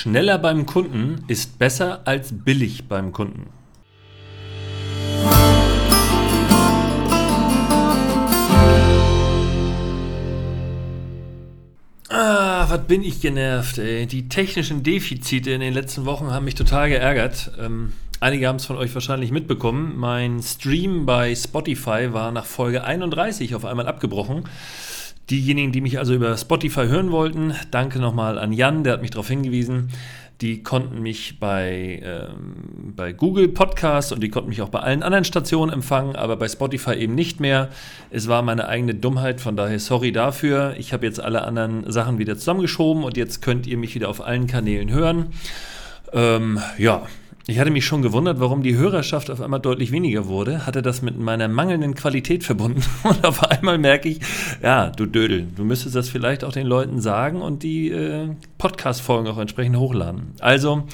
Schneller beim Kunden ist besser als billig beim Kunden. Ah, was bin ich genervt, ey. Die technischen Defizite in den letzten Wochen haben mich total geärgert. Ähm, einige haben es von euch wahrscheinlich mitbekommen. Mein Stream bei Spotify war nach Folge 31 auf einmal abgebrochen. Diejenigen, die mich also über Spotify hören wollten, danke nochmal an Jan, der hat mich darauf hingewiesen. Die konnten mich bei, ähm, bei Google Podcast und die konnten mich auch bei allen anderen Stationen empfangen, aber bei Spotify eben nicht mehr. Es war meine eigene Dummheit, von daher sorry dafür. Ich habe jetzt alle anderen Sachen wieder zusammengeschoben und jetzt könnt ihr mich wieder auf allen Kanälen hören. Ähm, ja, ich hatte mich schon gewundert, warum die Hörerschaft auf einmal deutlich weniger wurde. Hatte das mit meiner mangelnden Qualität verbunden. Und auf einmal merke ich, ja, du Dödel, du müsstest das vielleicht auch den Leuten sagen und die äh, Podcast-Folgen auch entsprechend hochladen. Also,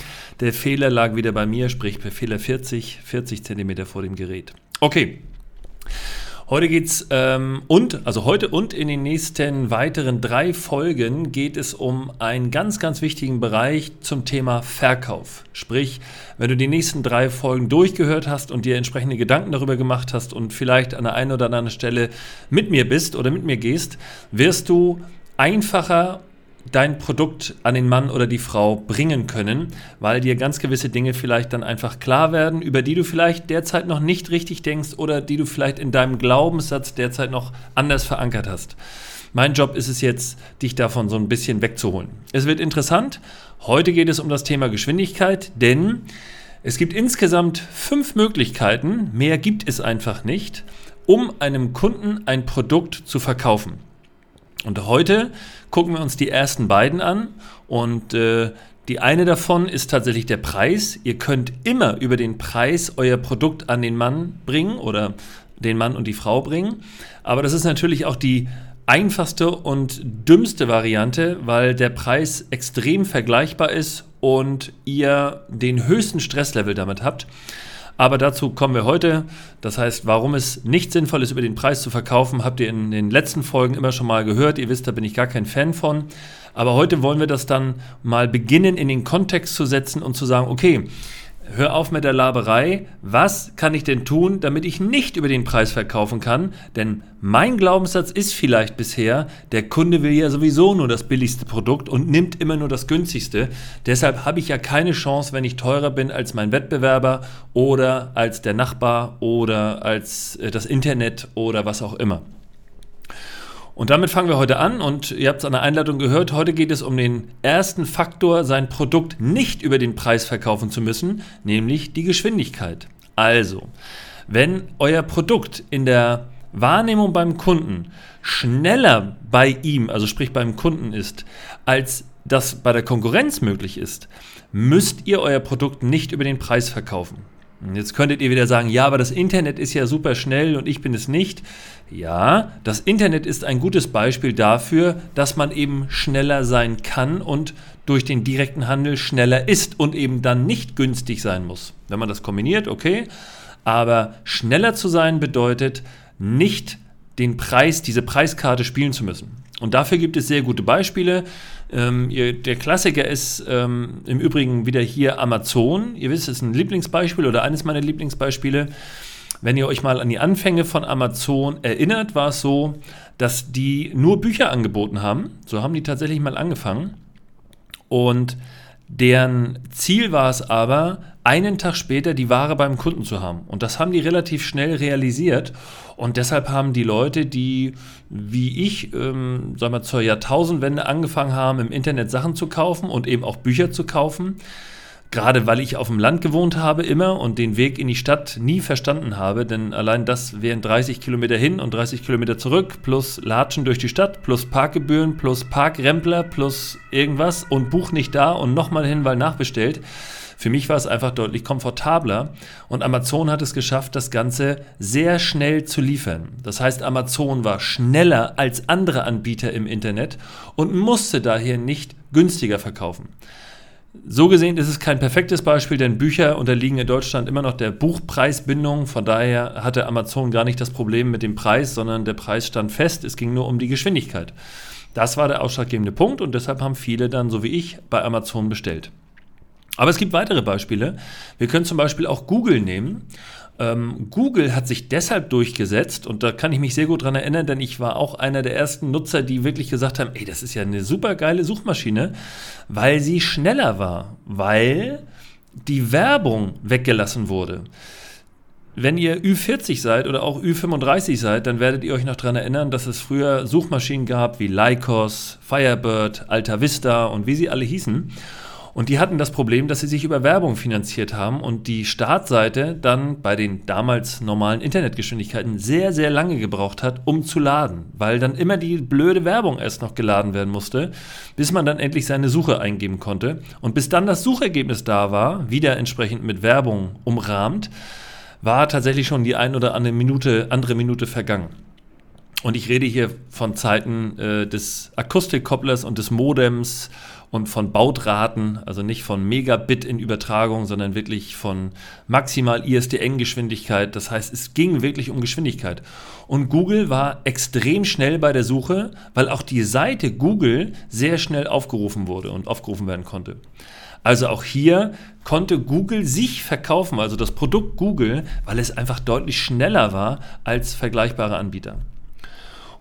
der Fehler lag wieder bei mir, sprich per Fehler 40, 40 Zentimeter vor dem Gerät. Okay. Heute geht's ähm, und, also heute und in den nächsten weiteren drei Folgen geht es um einen ganz, ganz wichtigen Bereich zum Thema Verkauf. Sprich, wenn du die nächsten drei Folgen durchgehört hast und dir entsprechende Gedanken darüber gemacht hast und vielleicht an der einen oder anderen Stelle mit mir bist oder mit mir gehst, wirst du einfacher dein Produkt an den Mann oder die Frau bringen können, weil dir ganz gewisse Dinge vielleicht dann einfach klar werden, über die du vielleicht derzeit noch nicht richtig denkst oder die du vielleicht in deinem Glaubenssatz derzeit noch anders verankert hast. Mein Job ist es jetzt, dich davon so ein bisschen wegzuholen. Es wird interessant. Heute geht es um das Thema Geschwindigkeit, denn es gibt insgesamt fünf Möglichkeiten, mehr gibt es einfach nicht, um einem Kunden ein Produkt zu verkaufen. Und heute gucken wir uns die ersten beiden an und äh, die eine davon ist tatsächlich der Preis. Ihr könnt immer über den Preis euer Produkt an den Mann bringen oder den Mann und die Frau bringen. Aber das ist natürlich auch die einfachste und dümmste Variante, weil der Preis extrem vergleichbar ist und ihr den höchsten Stresslevel damit habt. Aber dazu kommen wir heute. Das heißt, warum es nicht sinnvoll ist, über den Preis zu verkaufen, habt ihr in den letzten Folgen immer schon mal gehört. Ihr wisst, da bin ich gar kein Fan von. Aber heute wollen wir das dann mal beginnen, in den Kontext zu setzen und zu sagen, okay, hör auf mit der Laberei. Was kann ich denn tun, damit ich nicht über den Preis verkaufen kann? Denn mein Glaubenssatz ist vielleicht bisher, der Kunde will ja sowieso nur das billigste Produkt und nimmt immer nur das günstigste. Deshalb habe ich ja keine Chance, wenn ich teurer bin als mein Wettbewerber oder als der Nachbar oder als äh, das Internet oder was auch immer. Und damit fangen wir heute an und ihr habt es an der Einleitung gehört, heute geht es um den ersten Faktor, sein Produkt nicht über den Preis verkaufen zu müssen, nämlich die Geschwindigkeit. Also, wenn euer Produkt in der Wahrnehmung beim Kunden schneller bei ihm, also sprich beim Kunden ist, als das bei der Konkurrenz möglich ist, müsst ihr euer Produkt nicht über den Preis verkaufen. Jetzt könntet ihr wieder sagen, ja, aber das Internet ist ja super schnell und ich bin es nicht. Ja, das Internet ist ein gutes Beispiel dafür, dass man eben schneller sein kann und durch den direkten Handel schneller ist und eben dann nicht günstig sein muss. Wenn man das kombiniert, okay. Aber schneller zu sein bedeutet nicht den Preis, diese Preiskarte spielen zu müssen. Und dafür gibt es sehr gute Beispiele. Ähm, ihr, der Klassiker ist ähm, im Übrigen wieder hier Amazon. Ihr wisst, es ist ein Lieblingsbeispiel oder eines meiner Lieblingsbeispiele. Wenn ihr euch mal an die Anfänge von Amazon erinnert, war es so, dass die nur Bücher angeboten haben. So haben die tatsächlich mal angefangen. Und deren Ziel war es aber, einen Tag später die Ware beim Kunden zu haben. Und das haben die relativ schnell realisiert. Und deshalb haben die Leute, die wie ich, ähm, sagen wir, zur Jahrtausendwende angefangen haben, im Internet Sachen zu kaufen und eben auch Bücher zu kaufen, gerade weil ich auf dem Land gewohnt habe immer und den Weg in die Stadt nie verstanden habe, denn allein das wären 30 Kilometer hin und 30 Kilometer zurück, plus Latschen durch die Stadt, plus Parkgebühren, plus Parkrempler, plus irgendwas und Buch nicht da und nochmal hin, weil nachbestellt. Für mich war es einfach deutlich komfortabler und Amazon hat es geschafft, das Ganze sehr schnell zu liefern. Das heißt, Amazon war schneller als andere Anbieter im Internet und musste daher nicht günstiger verkaufen. So gesehen ist es kein perfektes Beispiel, denn Bücher unterliegen in Deutschland immer noch der Buchpreisbindung. Von daher hatte Amazon gar nicht das Problem mit dem Preis, sondern der Preis stand fest. Es ging nur um die Geschwindigkeit. Das war der ausschlaggebende Punkt und deshalb haben viele dann, so wie ich, bei Amazon bestellt. Aber es gibt weitere Beispiele. Wir können zum Beispiel auch Google nehmen. Ähm, Google hat sich deshalb durchgesetzt und da kann ich mich sehr gut dran erinnern, denn ich war auch einer der ersten Nutzer, die wirklich gesagt haben, ey, das ist ja eine super geile Suchmaschine, weil sie schneller war, weil die Werbung weggelassen wurde. Wenn ihr Ü40 seid oder auch Ü35 seid, dann werdet ihr euch noch daran erinnern, dass es früher Suchmaschinen gab wie Lycos, Firebird, Alta Vista und wie sie alle hießen. Und die hatten das Problem, dass sie sich über Werbung finanziert haben und die Startseite dann bei den damals normalen Internetgeschwindigkeiten sehr, sehr lange gebraucht hat, um zu laden, weil dann immer die blöde Werbung erst noch geladen werden musste, bis man dann endlich seine Suche eingeben konnte. Und bis dann das Suchergebnis da war, wieder entsprechend mit Werbung umrahmt, war tatsächlich schon die ein oder andere Minute, andere Minute vergangen. Und ich rede hier von Zeiten äh, des Akustikkopplers und des Modems und von Bautraten, also nicht von Megabit in Übertragung, sondern wirklich von maximal ISDN-Geschwindigkeit. Das heißt, es ging wirklich um Geschwindigkeit. Und Google war extrem schnell bei der Suche, weil auch die Seite Google sehr schnell aufgerufen wurde und aufgerufen werden konnte. Also auch hier konnte Google sich verkaufen, also das Produkt Google, weil es einfach deutlich schneller war als vergleichbare Anbieter.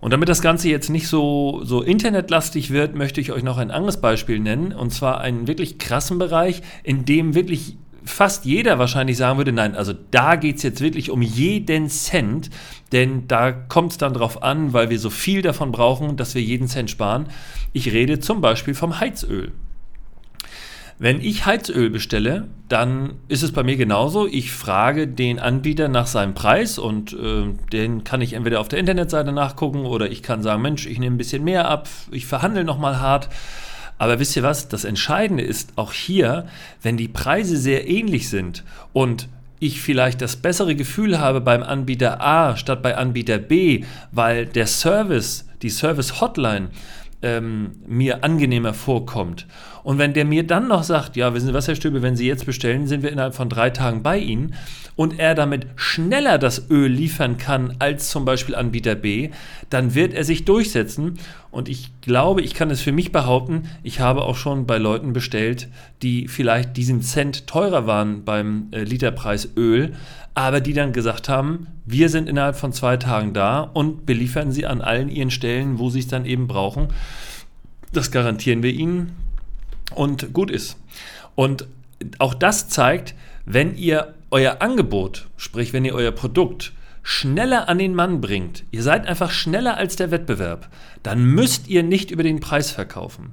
Und damit das Ganze jetzt nicht so, so internetlastig wird, möchte ich euch noch ein anderes Beispiel nennen. Und zwar einen wirklich krassen Bereich, in dem wirklich fast jeder wahrscheinlich sagen würde, nein, also da geht es jetzt wirklich um jeden Cent, denn da kommt es dann darauf an, weil wir so viel davon brauchen, dass wir jeden Cent sparen. Ich rede zum Beispiel vom Heizöl. Wenn ich Heizöl bestelle, dann ist es bei mir genauso. Ich frage den Anbieter nach seinem Preis und äh, den kann ich entweder auf der Internetseite nachgucken oder ich kann sagen, Mensch, ich nehme ein bisschen mehr ab, ich verhandle nochmal hart. Aber wisst ihr was? Das Entscheidende ist auch hier, wenn die Preise sehr ähnlich sind und ich vielleicht das bessere Gefühl habe beim Anbieter A statt bei Anbieter B, weil der Service, die Service Hotline ähm, mir angenehmer vorkommt. Und wenn der mir dann noch sagt, ja, wissen Sie was, Herr Stöbe, wenn Sie jetzt bestellen, sind wir innerhalb von drei Tagen bei Ihnen und er damit schneller das Öl liefern kann als zum Beispiel Anbieter B, dann wird er sich durchsetzen. Und ich glaube, ich kann es für mich behaupten, ich habe auch schon bei Leuten bestellt, die vielleicht diesen Cent teurer waren beim äh, Literpreis Öl, aber die dann gesagt haben, wir sind innerhalb von zwei Tagen da und beliefern sie an allen ihren Stellen, wo sie es dann eben brauchen. Das garantieren wir ihnen und gut ist. Und auch das zeigt, wenn ihr euer Angebot, sprich wenn ihr euer Produkt schneller an den Mann bringt, ihr seid einfach schneller als der Wettbewerb, dann müsst ihr nicht über den Preis verkaufen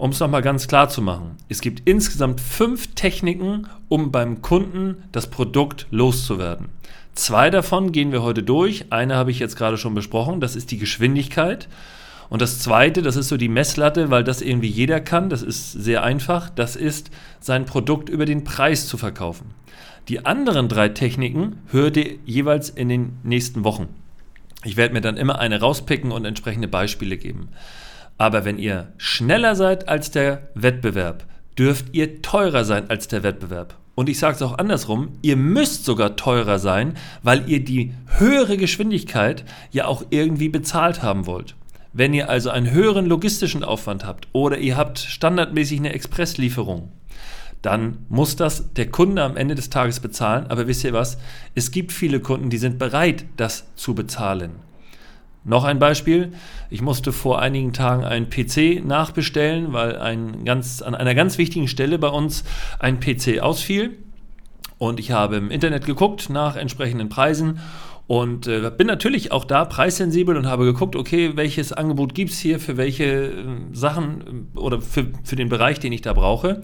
um es nochmal ganz klar zu machen, es gibt insgesamt fünf Techniken, um beim Kunden das Produkt loszuwerden. Zwei davon gehen wir heute durch. Eine habe ich jetzt gerade schon besprochen, das ist die Geschwindigkeit. Und das zweite, das ist so die Messlatte, weil das irgendwie jeder kann, das ist sehr einfach, das ist sein Produkt über den Preis zu verkaufen. Die anderen drei Techniken hört ihr jeweils in den nächsten Wochen. Ich werde mir dann immer eine rauspicken und entsprechende Beispiele geben. Aber wenn ihr schneller seid als der Wettbewerb, dürft ihr teurer sein als der Wettbewerb. Und ich sage es auch andersrum, ihr müsst sogar teurer sein, weil ihr die höhere Geschwindigkeit ja auch irgendwie bezahlt haben wollt. Wenn ihr also einen höheren logistischen Aufwand habt oder ihr habt standardmäßig eine Expresslieferung, dann muss das der Kunde am Ende des Tages bezahlen. Aber wisst ihr was? Es gibt viele Kunden, die sind bereit, das zu bezahlen. Noch ein Beispiel. Ich musste vor einigen Tagen einen PC nachbestellen, weil ein ganz, an einer ganz wichtigen Stelle bei uns ein PC ausfiel. Und ich habe im Internet geguckt nach entsprechenden Preisen und äh, bin natürlich auch da preissensibel und habe geguckt, okay, welches Angebot gibt es hier für welche äh, Sachen äh, oder für, für den Bereich, den ich da brauche.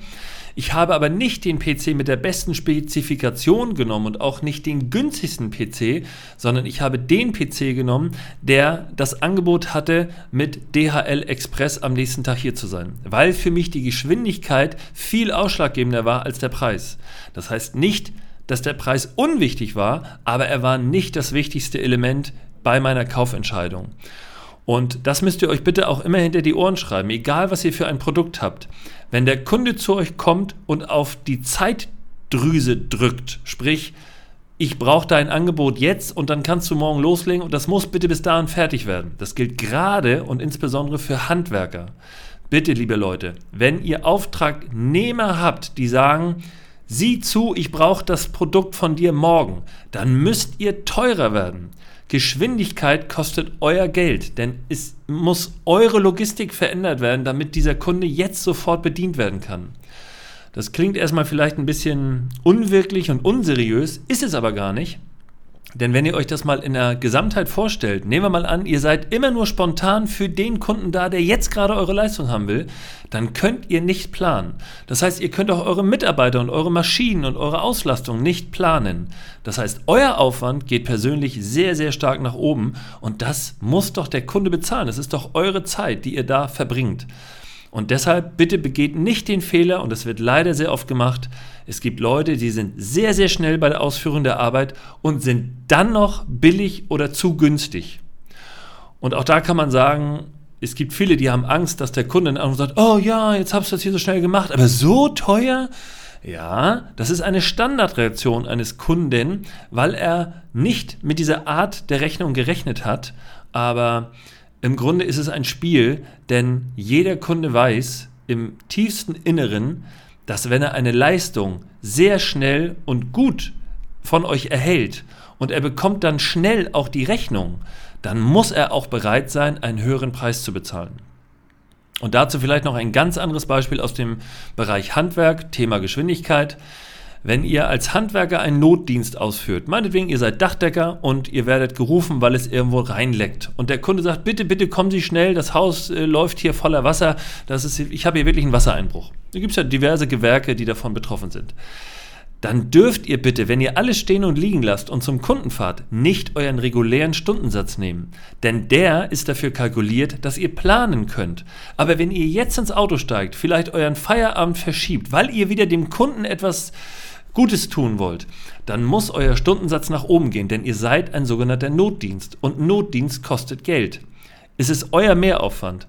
Ich habe aber nicht den PC mit der besten Spezifikation genommen und auch nicht den günstigsten PC, sondern ich habe den PC genommen, der das Angebot hatte, mit DHL Express am nächsten Tag hier zu sein, weil für mich die Geschwindigkeit viel ausschlaggebender war als der Preis. Das heißt nicht, dass der Preis unwichtig war, aber er war nicht das wichtigste Element bei meiner Kaufentscheidung. Und das müsst ihr euch bitte auch immer hinter die Ohren schreiben, egal was ihr für ein Produkt habt. Wenn der Kunde zu euch kommt und auf die Zeitdrüse drückt, sprich ich brauche dein Angebot jetzt und dann kannst du morgen loslegen und das muss bitte bis dahin fertig werden. Das gilt gerade und insbesondere für Handwerker. Bitte, liebe Leute, wenn ihr Auftragnehmer habt, die sagen, sieh zu, ich brauche das Produkt von dir morgen, dann müsst ihr teurer werden. Geschwindigkeit kostet euer Geld, denn es muss eure Logistik verändert werden, damit dieser Kunde jetzt sofort bedient werden kann. Das klingt erstmal vielleicht ein bisschen unwirklich und unseriös, ist es aber gar nicht. Denn wenn ihr euch das mal in der Gesamtheit vorstellt, nehmen wir mal an, ihr seid immer nur spontan für den Kunden da, der jetzt gerade eure Leistung haben will, dann könnt ihr nicht planen. Das heißt, ihr könnt auch eure Mitarbeiter und eure Maschinen und eure Auslastung nicht planen. Das heißt, euer Aufwand geht persönlich sehr, sehr stark nach oben und das muss doch der Kunde bezahlen. Das ist doch eure Zeit, die ihr da verbringt. Und deshalb bitte begeht nicht den Fehler, und das wird leider sehr oft gemacht, es gibt Leute, die sind sehr, sehr schnell bei der Ausführung der Arbeit und sind dann noch billig oder zu günstig. Und auch da kann man sagen, es gibt viele, die haben Angst, dass der Kunde dann sagt, oh ja, jetzt du das hier so schnell gemacht, aber so teuer? Ja, das ist eine Standardreaktion eines Kunden, weil er nicht mit dieser Art der Rechnung gerechnet hat, aber im Grunde ist es ein Spiel, denn jeder Kunde weiß im tiefsten Inneren, dass wenn er eine Leistung sehr schnell und gut von euch erhält und er bekommt dann schnell auch die Rechnung, dann muss er auch bereit sein, einen höheren Preis zu bezahlen. Und dazu vielleicht noch ein ganz anderes Beispiel aus dem Bereich Handwerk, Thema Geschwindigkeit. Wenn ihr als Handwerker einen Notdienst ausführt, meinetwegen ihr seid Dachdecker und ihr werdet gerufen, weil es irgendwo reinleckt und der Kunde sagt, bitte, bitte kommen Sie schnell, das Haus äh, läuft hier voller Wasser, das ist, ich habe hier wirklich einen Wassereinbruch. Da gibt es ja diverse Gewerke, die davon betroffen sind. Dann dürft ihr bitte, wenn ihr alles stehen und liegen lasst und zum Kunden fahrt, nicht euren regulären Stundensatz nehmen. Denn der ist dafür kalkuliert, dass ihr planen könnt. Aber wenn ihr jetzt ins Auto steigt, vielleicht euren Feierabend verschiebt, weil ihr wieder dem Kunden etwas Gutes tun wollt, dann muss euer Stundensatz nach oben gehen, denn ihr seid ein sogenannter Notdienst und Notdienst kostet Geld. Es ist euer Mehraufwand.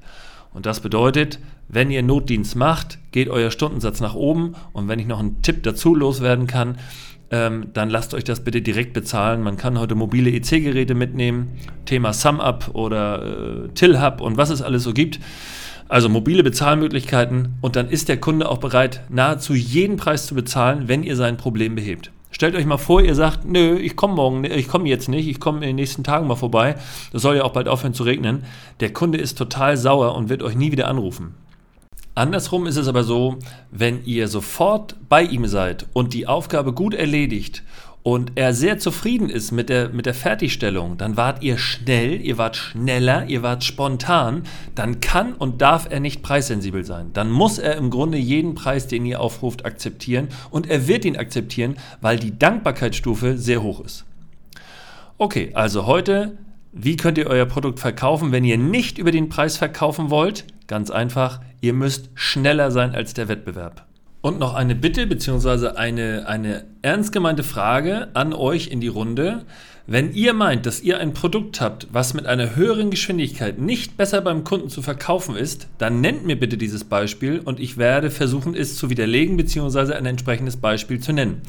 Und das bedeutet, wenn ihr Notdienst macht, geht euer Stundensatz nach oben. Und wenn ich noch einen Tipp dazu loswerden kann, ähm, dann lasst euch das bitte direkt bezahlen. Man kann heute mobile EC-Geräte mitnehmen, Thema SumUp oder äh, TillHub und was es alles so gibt. Also mobile Bezahlmöglichkeiten und dann ist der Kunde auch bereit, nahezu jeden Preis zu bezahlen, wenn ihr sein Problem behebt. Stellt euch mal vor, ihr sagt, nö, ich komme morgen, ich komme jetzt nicht, ich komme in den nächsten Tagen mal vorbei. Das soll ja auch bald aufhören zu regnen. Der Kunde ist total sauer und wird euch nie wieder anrufen. Andersrum ist es aber so, wenn ihr sofort bei ihm seid und die Aufgabe gut erledigt und er sehr zufrieden ist mit der, mit der Fertigstellung, dann wart ihr schnell, ihr wart schneller, ihr wart spontan, dann kann und darf er nicht preissensibel sein. Dann muss er im Grunde jeden Preis, den ihr aufruft, akzeptieren und er wird ihn akzeptieren, weil die Dankbarkeitsstufe sehr hoch ist. Okay, also heute, wie könnt ihr euer Produkt verkaufen, wenn ihr nicht über den Preis verkaufen wollt? Ganz einfach, ihr müsst schneller sein als der Wettbewerb. Und noch eine Bitte bzw. Eine, eine ernst gemeinte Frage an euch in die Runde. Wenn ihr meint, dass ihr ein Produkt habt, was mit einer höheren Geschwindigkeit nicht besser beim Kunden zu verkaufen ist, dann nennt mir bitte dieses Beispiel und ich werde versuchen, es zu widerlegen bzw. ein entsprechendes Beispiel zu nennen.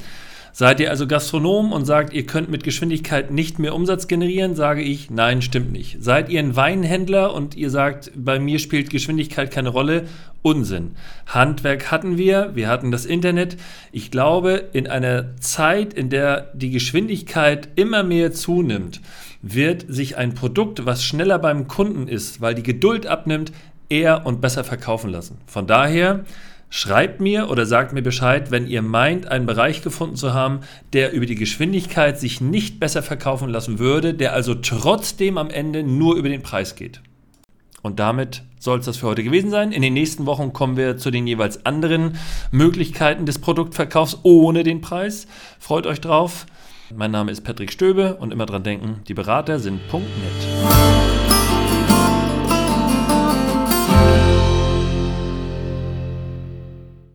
Seid ihr also Gastronom und sagt, ihr könnt mit Geschwindigkeit nicht mehr Umsatz generieren, sage ich, nein, stimmt nicht. Seid ihr ein Weinhändler und ihr sagt, bei mir spielt Geschwindigkeit keine Rolle, Unsinn. Handwerk hatten wir, wir hatten das Internet. Ich glaube, in einer Zeit, in der die Geschwindigkeit immer mehr zunimmt, wird sich ein Produkt, was schneller beim Kunden ist, weil die Geduld abnimmt, eher und besser verkaufen lassen. Von daher, Schreibt mir oder sagt mir Bescheid, wenn ihr meint, einen Bereich gefunden zu haben, der über die Geschwindigkeit sich nicht besser verkaufen lassen würde, der also trotzdem am Ende nur über den Preis geht. Und damit soll es das für heute gewesen sein. In den nächsten Wochen kommen wir zu den jeweils anderen Möglichkeiten des Produktverkaufs ohne den Preis. Freut euch drauf. Mein Name ist Patrick Stöbe und immer dran denken, die Berater sind .net.